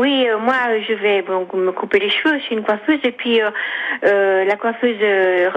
Oui, euh, moi, je vais me couper les cheveux. Je suis une coiffeuse et puis euh, euh, la coiffeuse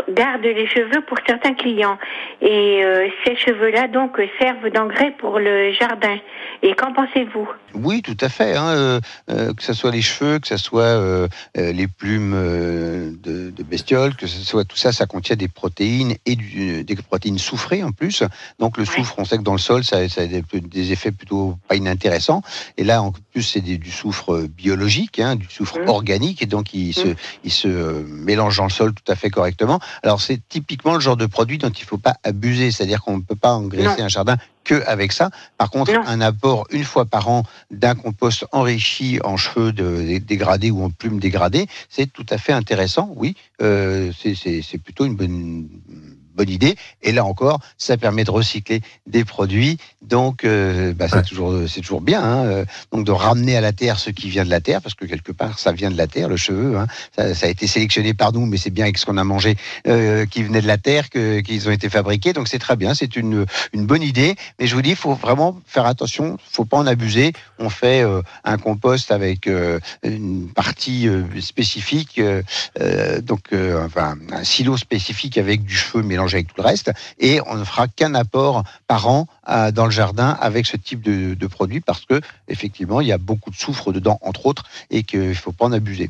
garde les cheveux pour certains clients. Et ces cheveux-là, donc, servent d'engrais pour le jardin. Et qu'en pensez-vous? Oui, tout à fait. hein, euh, euh, que ce soit les cheveux, que ce soit euh, les plumes de, de bestioles, que ce soit tout ça, ça contient des protéines et du- des protéines soufrées en plus. Donc le Ouais. soufre, on sait que dans le sol, ça, ça a des, des effets plutôt pas inintéressants. Et là, en plus, c'est du soufre biologique, hein, du soufre Mhm. organique, et donc il se, il se euh, mélange dans le sol tout à fait correctement. Alors c'est typiquement le genre de produit dont il ne faut pas abuser, c'est-à-dire qu'on ne peut pas engraisser un jardin que avec ça. Par contre, Non. un apport une fois par an d'un compost enrichi en cheveux de- dégradés ou en plumes dégradées, c'est tout à fait intéressant. Oui, euh, c'est plutôt une bonne bonne idée. Et là encore, ça permet de recycler des produits. Donc, euh, bah, c'est Ouais. toujours, c'est toujours bien. hein, euh, donc, de ramener à la terre ce qui vient de la terre, parce que quelque part, ça vient de la terre, le cheveu. hein. ça, ça a été sélectionné par nous, mais c'est bien avec ce qu'on a mangé euh, qui venait de la terre qu'ils ont été fabriqués. Donc, c'est très bien. C'est une, une bonne idée. Mais je vous dis, il faut vraiment faire attention. Faut pas en abuser. On fait euh, un compost avec euh, une partie euh, spécifique, donc euh, enfin, un silo spécifique avec du cheveu mélangé avec tout le reste. Et on ne fera qu'un apport par an à- dans le jardin avec ce type de, de produit parce que effectivement, il y a beaucoup de soufre dedans, entre autres, et qu'il faut pas en abuser.